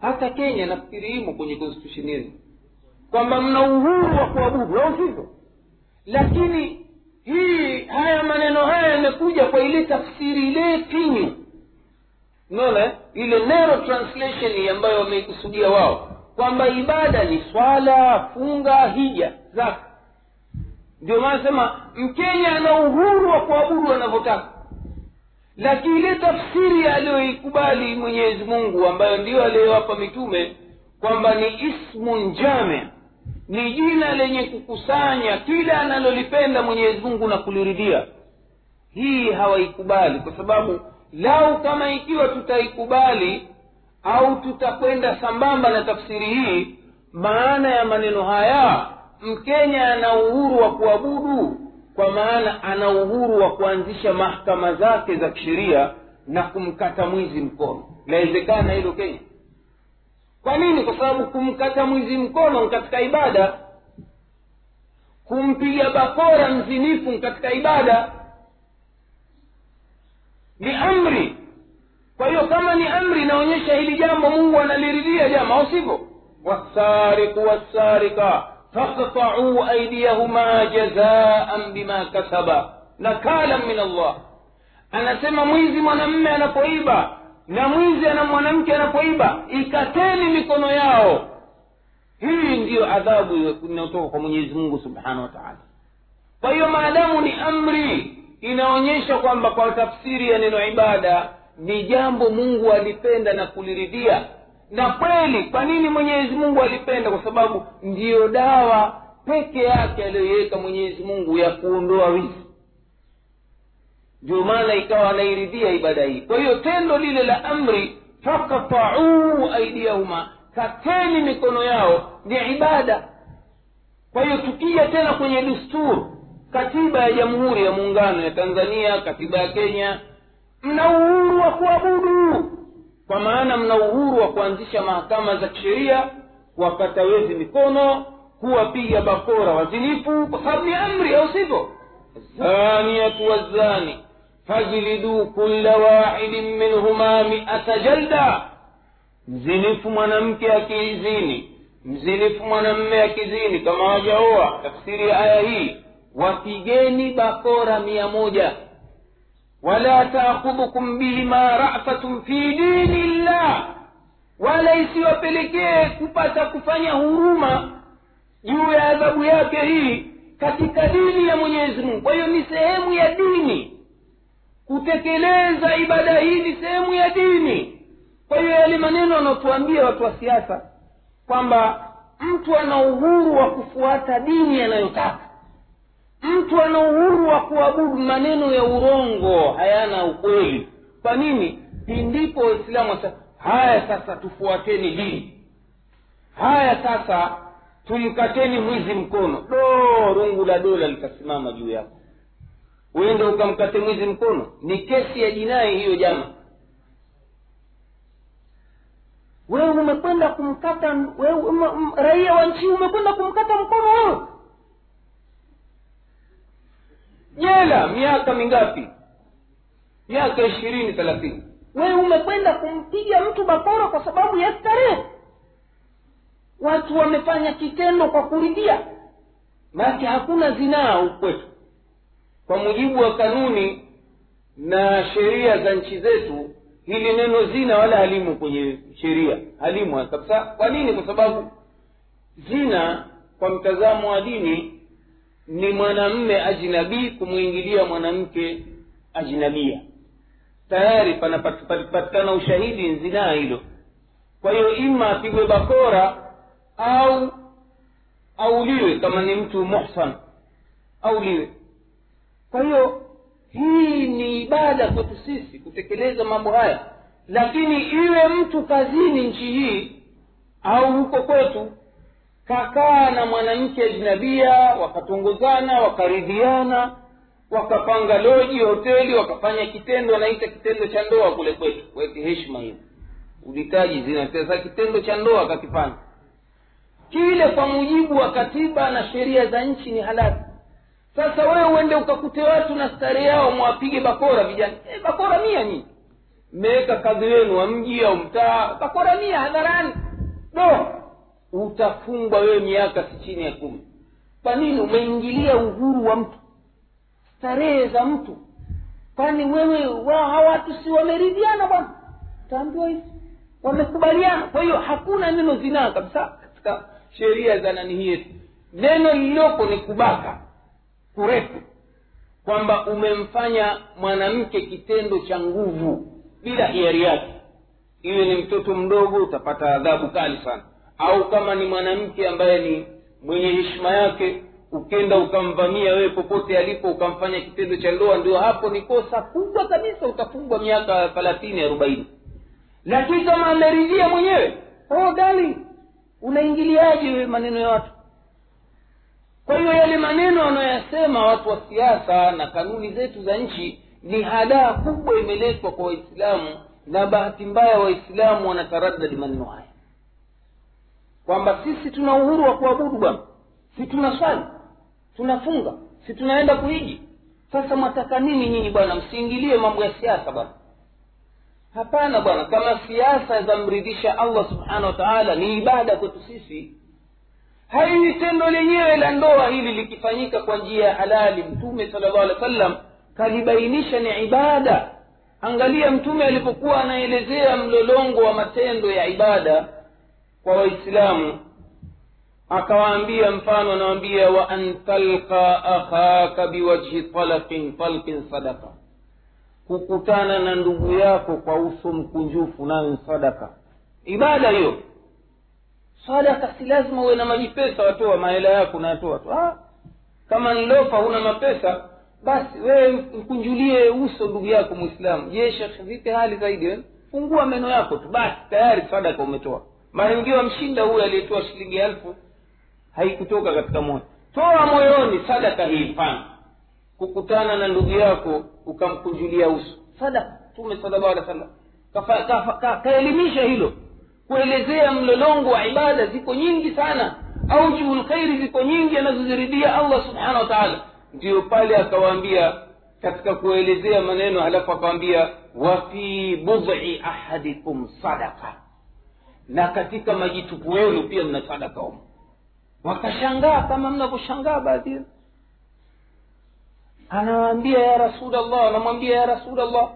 Hata kenya nafikiri imo kwenye constitution yenu kwamba mna uhuru wa kuabudu au sivyo lakini hii haya maneno haya yamekuja kwa ile tafsiri ile finyu unaona ile narrow translation ambayo wameikusudia wao kwamba ibada ni swala funga hija zaka. Ndio maana sema mkenya ana uhuru wa kuabudu anavyotaka. Lakini ile tafsiri aliyoikubali mwenyezi mungu ambayo ndiyo aliyowapa mitume kwamba ni ismun jami ni jina lenye kukusanya kila analolipenda mwenyezi mungu na kuliridhia. Hii hawaikubali kwa sababu lau kama ikiwa tutaikubali au tutakwenda sambamba na tafsiri hii maana ya maneno haya mkenya ana uhuru wa kuabudu kwa maana ana uhuru wa kuanzisha mahkama zake za kisheria na kumkata mwizi mkono. Inawezekana hilo kenya kwa nini? Kwa sababu kumkata mwizi mkono katika ibada kumpiga bakora mzinifu katika ibada ni amri. Kwa hiyo kama ni amri inaonyesha hili jambo mungu analiridhia jama au sivyo? Wasariku wasarika faktauu aidiyahuma jazaan bima kasaba nakalan min allah anasema mwizi mwanamme anapoiba na mwizi ana mwanamke anapoiba ikateni mikono yao. Hii ndiyo adhabu inayotoka kwa mwenyezi mungu subhanahu wa taala. Kwa hiyo maadamu ni amri inaonyesha kwamba kwa tafsiri ya neno ibada ni jambo mungu alipenda na kuliridhia. Na kweli kwa nini mwenyezi mungu alipenda? Kwa sababu ndiyo dawa peke yake aliyoiweka mwenyezi mungu ya kuondoa wizi ndio maana ikawa anairidhia ibada hii. Kwa hiyo tendo lile la amri fakatauu aidiyahuma kateni mikono yao ni ibada. Kwa hiyo tukija tena kwenye dusturi katiba ya jamhuri ya muungano ya tanzania katiba ya kenya mna uhuru wa kuabudu. Kwa maana mna uhuru wa kuanzisha mahakama za kisheria kuwakata wezi mikono kuwapiga bakora wazinifu kwa sababu ni amri au sivyo? Zaniatu wazani fajliduu kulla wahidin minhuma miata jalda mzinifu mwanamke akizini mzinifu mwanamme akizini kama wajaoa tafsiri ya aya hii wapigeni bakora mia moja wala taakhudhukum bihima rafatun fi dini llah wala isiwapelekee kupata kufanya huruma juu ya adhabu yake hii katika dini ya mwenyezi mungu kwa hiyo ni sehemu ya dini kutekeleza ibada hii ni sehemu ya dini. Kwa hiyo yale maneno anaotuambia watu wa siasa kwamba mtu ana uhuru wa kufuata dini anayotaka. Mtu ana uhuru wa kuabudu maneno ya urongo hayana ukweli. Kwa nini? Pindipo waislamu wasa haya sasa tufuateni dini. Haya sasa tumkateni mwizi mkono. Do rungu la dola litasimama juu yako uende ukamkate mwizi mkono. Ni kesi ya jinai hiyo jama wewe umekwenda kumkata um, um, raia wa nchi umekwenda kumkata mkono wewe. Jela miaka mingapi? Miaka ishirini thelathini. Wewe umekwenda kumpiga mtu bakora kwa sababu ya starehe. Watu wamefanya kitendo kwa kuridhia. Maake hakuna zinaa ukwetu kwetu kwa mujibu wa kanuni na sheria za nchi zetu hili neno zina wala halimu kwenye sheria. Halimu kabisa kwa nini? Kwa sababu zina kwa mtazamo wa dini ni mwanamme ajnabii kumwingilia mwanamke ajnabia. Tayari panapatikana ushahidi zinaa hilo. Kwa hiyo ima apigwe bakora au auliwe kama ni mtu muhsan auliwe kwa hiyo hii ni ibada kwetu sisi kutekeleza mambo haya. Lakini iwe mtu kazini nchi hii au huko kwetu kakaa na mwanamke ajnabia wakatongozana wakaridhiana wakapanga loji hoteli wakafanya kitendo anaita kitendo cha ndoa kule kwetu. Weke heshima hiyo. Ulitaji zinatesa kitendo cha ndoa akakifanya kile kwa mujibu wa katiba na sheria za nchi ni halali sasa wewe uende ukakute watu na starehe yao mwapige bakora vijana. E, bakora mia nyinyi mmeweka kazi wenu wa mji au mtaa bakora mia hadharani. Do utafungwa wewe miaka si chini ya kumi. Kwa nini umeingilia uhuru wa mtu? Starehe za mtu. Kwani wewe hawa watu si wameridhiana bwana? Utaambiwa hivi. Wamekubaliana. Kwa hiyo hakuna neno zinaa kabisa katika sheria za nani hii yetu. Neno lililopo ni kubaka kurefu kwamba umemfanya mwanamke kitendo cha nguvu bila hiari yake. Iwe ni mtoto mdogo utapata adhabu kali sana. Au kama ni mwanamke ambaye ni mwenye heshima yake ukenda ukamvamia wewe popote alipo ukamfanya kitendo cha ndoa ndio hapo ni kosa kubwa kabisa utafungwa miaka thalathini arobaini. Lakini kama ameridhia mwenyewe oh darling unaingiliaje maneno ya watu kwa hiyo yale maneno wanayoyasema watu wa siasa na kanuni zetu za nchi ni hadaa kubwa imeletwa kwa waislamu na bahati mbaya waislamu wanataradadi maneno haya. Kwamba sisi tuna uhuru wa kuabudu bwana. Si tuna swali tunafunga si tunaenda kuhiji. Sasa mwataka nini nyinyi bwana? Msiingilie mambo ya siasa bwana. Hapana bwana kama siasa zamridhisha allah subhanahu wa taala ni ibada kwetu sisi haiwi tendo lenyewe la ndoa hili likifanyika kwa njia ya halali mtume sala llahu alih wa sallam kalibainisha ni ibada. Angalia mtume alipokuwa anaelezea mlolongo wa matendo ya ibada kwa waislamu akawaambia mfano anawaambia wa an talqa akhaka biwajhi talakin talqin sadaka kukutana na ndugu yako kwa uso mkunjufu nayo sadaka ibada hiyo sadaka si lazima uwe na majipesa watoa mahela yako unayatoa tu. Ah, kama nlofa huna mapesa basi wewe mkunjulie uso ndugu yako mwislamu je shekh vipi hali zaidi? We fungua meno yako tu basi tayari sadaka umetoa. Mara nyingine wamshinda huyo aliyetoa shilingi elfu haikutoka katika moyo. Toa moyoni sadaka hii mfano. Kukutana na ndugu yako ukamkunjulia uso. Sadaka tume sallallahu alaihi wasallam kaelimisha hilo kuelezea mlolongo wa ibada ziko nyingi sana. Aujuhu lkhairi ziko nyingi anazoziridhia allah subhanahu wa taala. Ndiyo pale akawaambia katika kuelezea maneno halafu akawambia wafi budhi ahadikum sadaka na katika majitupu yenu pia mna sadaka humo wakashangaa kama mnavyoshangaa baadhi yenu. Anawaambia ya rasulllah anamwambia ya rasulllah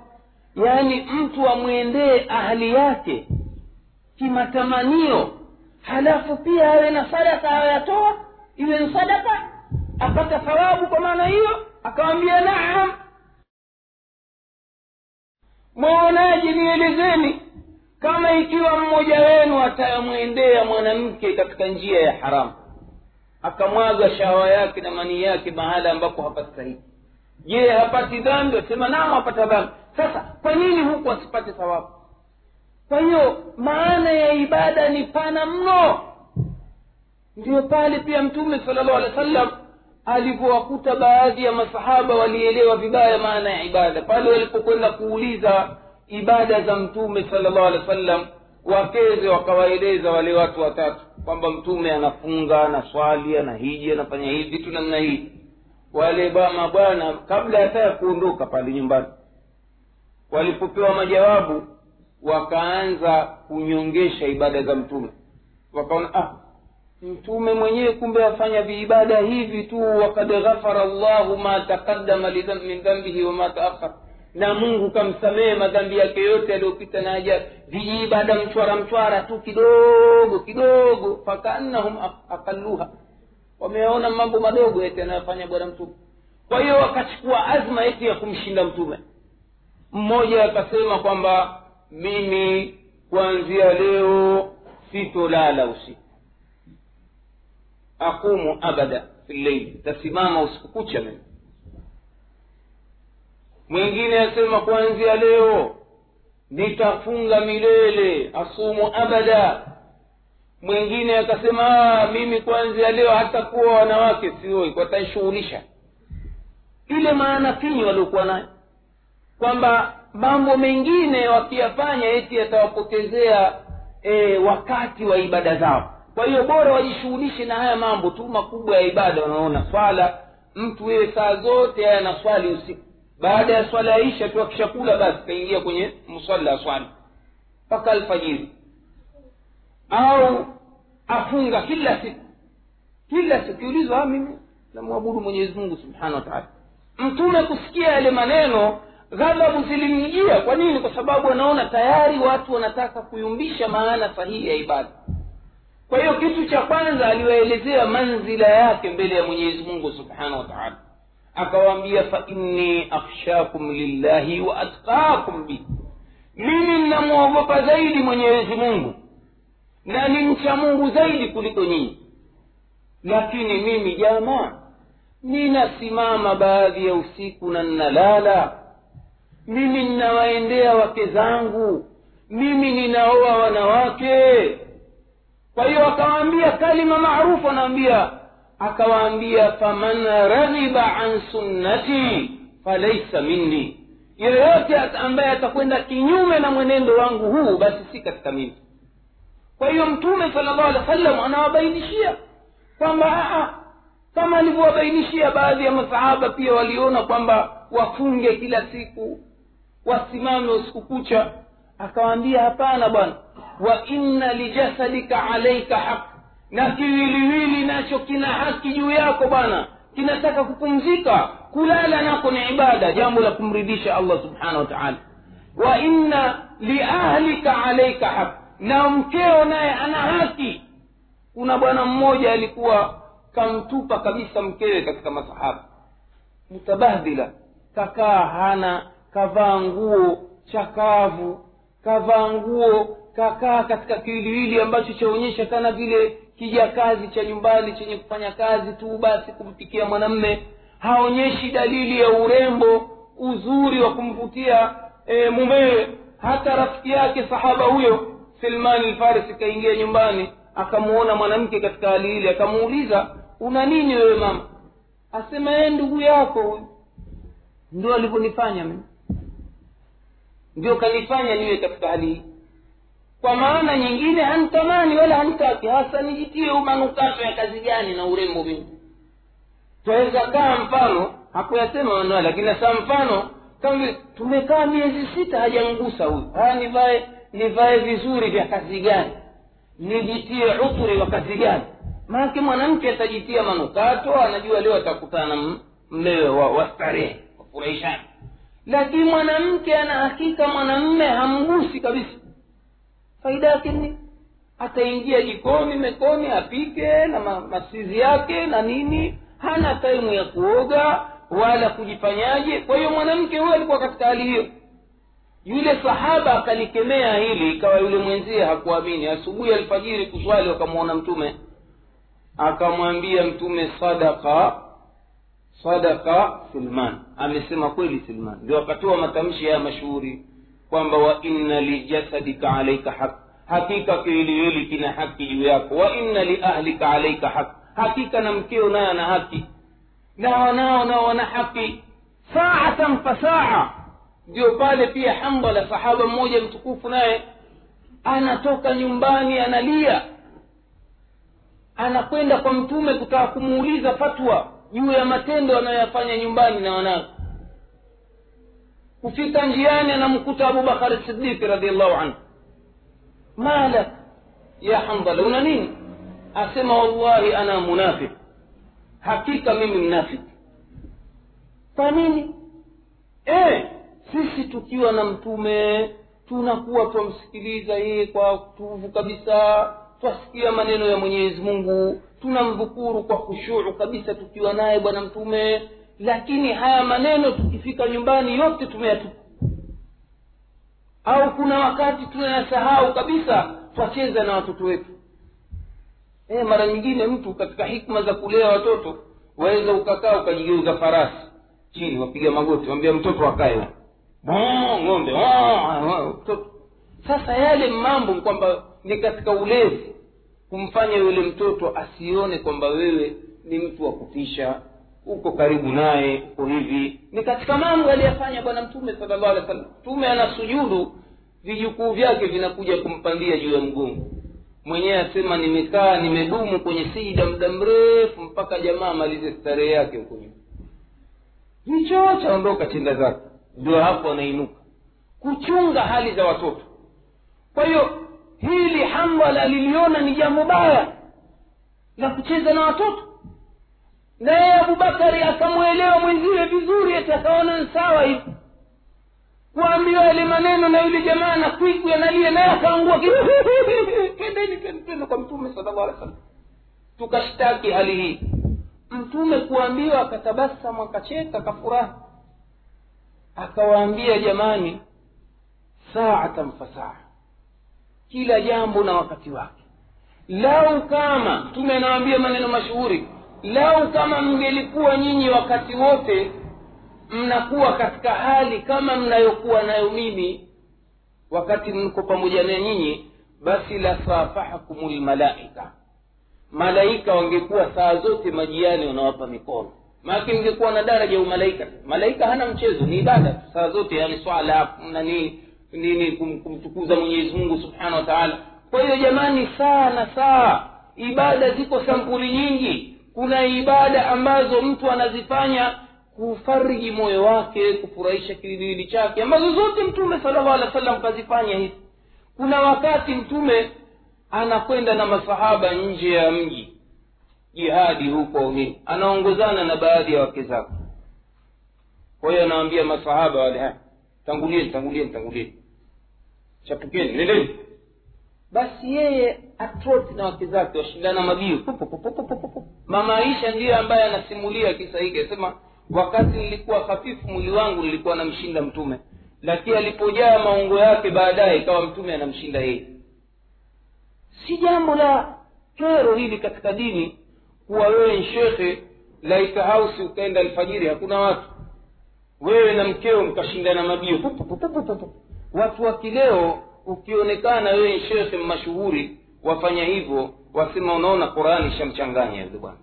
yaani mtu amwendee ahli yake kimatamanio. Halafu pia awe na sadaka ayatoa iwe ni sadaka apata thawabu kwa maana hiyo akawambia naam. Mwaonaje nielezeni kama ikiwa mmoja wenu atayamwendea mwanamke katika njia ya haramu akamwaga shawa yake na manii yake mahala ambapo hapastahiki je hapati dhambi? Asema naam apata dhambi. Sasa kwa nini huku asipate thawabu kwa hiyo maana ya ibada ni pana mno. Ndiyo pale pia mtume sala llahu alehi wa sallam alivyowakuta baadhi ya masahaba walielewa vibaya maana ya ibada. Pale walipokwenda kuuliza ibada za mtume sala llahu alehi wa sallam wakeze wakawaeleza wale watu watatu kwamba mtume anafunga anaswali anahiji anafanya hivi vitu namna hii. Wale mabwana kabla hata ya kuondoka pale nyumbani walipopewa majawabu wakaanza kunyongesha ibada za mtume. Wakaona ah mtume mwenyewe kumbe afanya viibada hivi tu wakad ghafara llahu ma taqaddama min dhambihi wama taakhar na mungu kamsamehe madhambi yake yote yaliyopita na aja viibada mchwara mchwara tu kidogo kidogo fakaannahum aqalluha. Wameona mambo madogo eti anayofanya bwana mtume. Kwa hiyo wakachukua azma eti ya kumshinda mtume. Mmoja akasema kwamba mimi kuanzia leo sitolala usiku. Aqumu abada fi lleili tasimama usiku kucha mimi. Mwingine asema kuanzia leo nitafunga milele asumu abada. Mwingine akasema mimi kuanzia leo hata kuwa wanawake sioi watanishughulisha ile maana finyi waliokuwa nayo. Kwamba mambo mengine wakiyafanya eti yatawapotezea e, wakati wa ibada zao. Kwa hiyo bora wajishughulishe na haya mambo tu makubwa ya ibada wanaona swala mtu wewe saa zote haya na swali usiku. Baada ya swala ya isha tu akishakula basi kaingia kwenye mswala ya swali mpaka alfajiri. Au afunga kila siku. Kila siku kiulizwa mimi namwabudu mwenyezi mungu subhanahu wa mtume kusikia yale maneno ghadhabu zilimjia kwa nini? Kwa sababu anaona tayari watu wanataka kuyumbisha maana sahihi ya ibada. Kwa hiyo kitu cha kwanza aliwaelezea manzila yake mbele ya mwenyezi mungu subhanahu wa taala. Akawaambia fainni akhshakum lillahi wa atqakum bi. Mimi ninamwogopa zaidi mwenyezi mungu na ni mcha mungu zaidi kuliko nyinyi. Lakini mimi jamaa ninasimama baadhi ya usiku na ninalala mimi ninawaendea wake zangu. Mimi ninaoa wanawake. Kwa hiyo akawaambia kalima maarufu anaambia akawaambia faman raghiba an sunnati falaisa minni. Yeyote ambaye atakwenda kinyume na mwenendo wangu huu basi si katika mimi. Kwa hiyo mtume sala llahu alehi wa sallam anawabainishia kwamba kama alivyowabainishia baadhi ya masahaba pia waliona kwamba wafunge kila siku wasimame usiku kucha akawaambia hapana bwana wa inna lijasadika alaika haq. Na kiwiliwili nacho kina haki juu yako bwana kinataka kupumzika kulala nako ni ibada jambo la kumridhisha allah subhanahu wa taala. Wa inna liahlika alaika haq na mkeo naye ana haki. Kuna bwana mmoja alikuwa kamtupa kabisa mkewe katika masahaba. Mutabahdila kakaa hana kavaa nguo chakavu kavaa nguo kakaa katika kiwiliwili ambacho chaonyesha kana vile kijakazi cha nyumbani chenye kufanya kazi tu basi kumpikia mwanamme. Haonyeshi dalili ya urembo uzuri wa kumvutia e, mumewe hata rafiki yake sahaba huyo silmani lfarisi kaingia nyumbani akamuona mwanamke katika hali ile akamuuliza una nini wewe mama? Asema yeye ndugu yako ndio alivyonifanya mimi ndio kanifanya niwe katika hali hii. Kwa maana nyingine hantamani wala hantaki hasa nijitie manukato ya kazi gani na urembo mimi. Twaweza kaa mfano hakuyasema maneno lakini nasaa mfano kama vile tumekaa miezi sita hajangusa huyu. Haya nivae nivae vizuri vya kazi gani? Nijitie uturi wa kazi gani? Maanake mwanamke atajitia manukato anajua leo atakutana mmewe wa, wa starehe wafurahishana lakini mwanamke ana hakika mwanamme hamgusi kabisa. Faida yake ni ataingia jikoni mekoni apike na ma, masizi yake na nini? Hana taimu ya kuoga wala kujifanyaje. Kwa hiyo mwanamke huyo alikuwa katika hali hiyo. Yule sahaba akalikemea hili ikawa yule mwenzie hakuamini. Asubuhi alfajiri kuswali wakamwona mtume. Akamwambia mtume sadaka sadaka silman amesema kweli silman ndio akatoa matamshi haya mashuhuri kwamba wa inna lijasadika alaika haq. Hakika kiwiliwili kina haki juu yako. Wa inna liahlika alaika haq. Hakika na mkeo naye ana haki. Na wanao nao wana haki. Saatan fasaa ndio pale pia hambala sahaba mmoja mtukufu naye anatoka nyumbani analia. Anakwenda kwa mtume kutaka kumuuliza fatwa juu ya matendo anayoyafanya nyumbani na wanawe kufika njiani anamkuta abubakari sidiki radiallahu anhu. Malak ya handala una nini? Asema wallahi ana munafik hakika mimi mnafiki. Kwa nini? E, sisi tukiwa na mtume tunakuwa twamsikiliza yeye kwa tuvu kabisa twasikia maneno ya mwenyezi mungu tunamdhukuru kwa khushuu kabisa tukiwa naye bwana mtume lakini haya maneno tukifika nyumbani yote tumeyatupa au kuna wakati tunayasahau kabisa twacheza na watoto wetu. E, mara nyingine mtu katika hikma za kulea watoto waweza ukakaa ukajigeuza farasi chini wapiga magoti wambia mtoto akae ng'ombe mtoto sasa yale mambo kwamba ni katika ulezi kumfanya yule mtoto asione kwamba wewe ni mtu wa kutisha uko karibu naye uko hivi. Ni katika mambo aliyafanya bwana mtume alehi wa sallam mtume ana sujudu vijukuu vyake vinakuja kumpandia juu ya mgongo. Mwenyewe asema nimekaa nimedumu kwenye sijida muda mrefu mpaka jamaa amalize starehe yake huko nyuma. Hicho chaondoka chenda zake. Ndio hapo anainuka. Kuchunga hali za watoto. Kwa hiyo hili hamwala liliona ni jambo baya la kucheza na watoto. Naye abubakari akamwelewa mwenziwe vizuri ati akaona sawa hivi. Kuambiwa yale maneno na yule jamaa na kwiku analia naye akaangua kendeni kendeni kwa mtume sala llahu alih wasallam. Tukashtaki hali hii. Mtume kuambiwa akatabasamu akacheka akafurahi. Akawaambia jamani saatan fasaa kila jambo na wakati wake. Lau kama mtume anawaambia maneno mashuhuri lau kama mngelikuwa nyinyi wakati wote mnakuwa katika hali kama mnayokuwa nayo mimi wakati mko pamoja na nyinyi basi lasafahakum lmalaika malaika wangekuwa saa zote majiani wanawapa mikono. Maake mngekuwa na daraja umalaika malaika. Hana mchezo ni ibada saa zote yani swala nani nini kumtukuza mwenyezi mungu subhanahu wa taala. Kwa hiyo jamani saa na saa ibada ziko sampuli nyingi. Kuna ibada ambazo mtu anazifanya kufariji moyo wake kufurahisha kiwiliwili chake ambazo zote mtume salllahu alehi wa sallam kazifanya hivi. Kuna wakati mtume anakwenda na masahaba nje ya mji jihadi huko nini anaongozana na baadhi ya wake zake. Kwa hiyo anawambia masahaba wale tangulieni tangulieni tangulieni chapukeni nendeni. Basi yeye atroti na wake zake washindana mabio mama aisha ndiyo ambaye anasimulia kisa hiki asema wakati nilikuwa hafifu mwili wangu nilikuwa namshinda mtume. Lakini alipojaa maungo yake baadaye ikawa mtume anamshinda yeye. Si jambo la kero hili katika dini kuwa wewe ni shekhe laika hausi ukaenda alfajiri hakuna watu. Wewe na mkeo mkashindana mabio watu wa kileo ukionekana wewe ni shekhe mashuhuri wafanya hivyo wasema unaona qurani ishamchanganya yule bwana.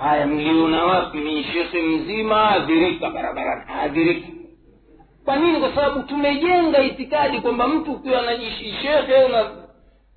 Haya mliona wapi? Ni shekhe mzima adhirika barabarani adhirika kwa nini? Kwa sababu tumejenga itikadi kwamba mtu ukiwa anajishekhe na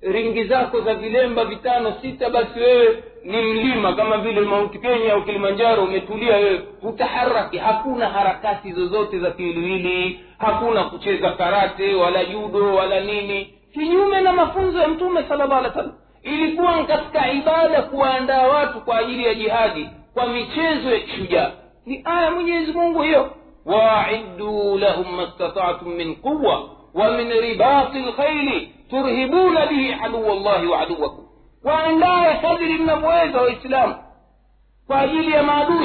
ringi zako za vilemba vitano sita basi wewe ni mlima kama vile mount kenya au kilimanjaro umetulia wewe. Utaharaki hakuna harakati zozote za kiwiliwili hakuna kucheza karate wala judo wala nini. Kinyume na mafunzo ya mtume sala llah alih wasallam. Ilikuwa katika ibada kuwaandaa watu kwa ajili ya jihadi kwa michezo ya kishujaa. Ni aya mwenyezi mungu hiyo. Waaiduu lahum ma stataatum min quwa wa min ribati lkhaili turhibuna bihi aduwa llahi wa aduwakum waandaye kadiri mnavyoweza waislamu kwa ajili ya maadui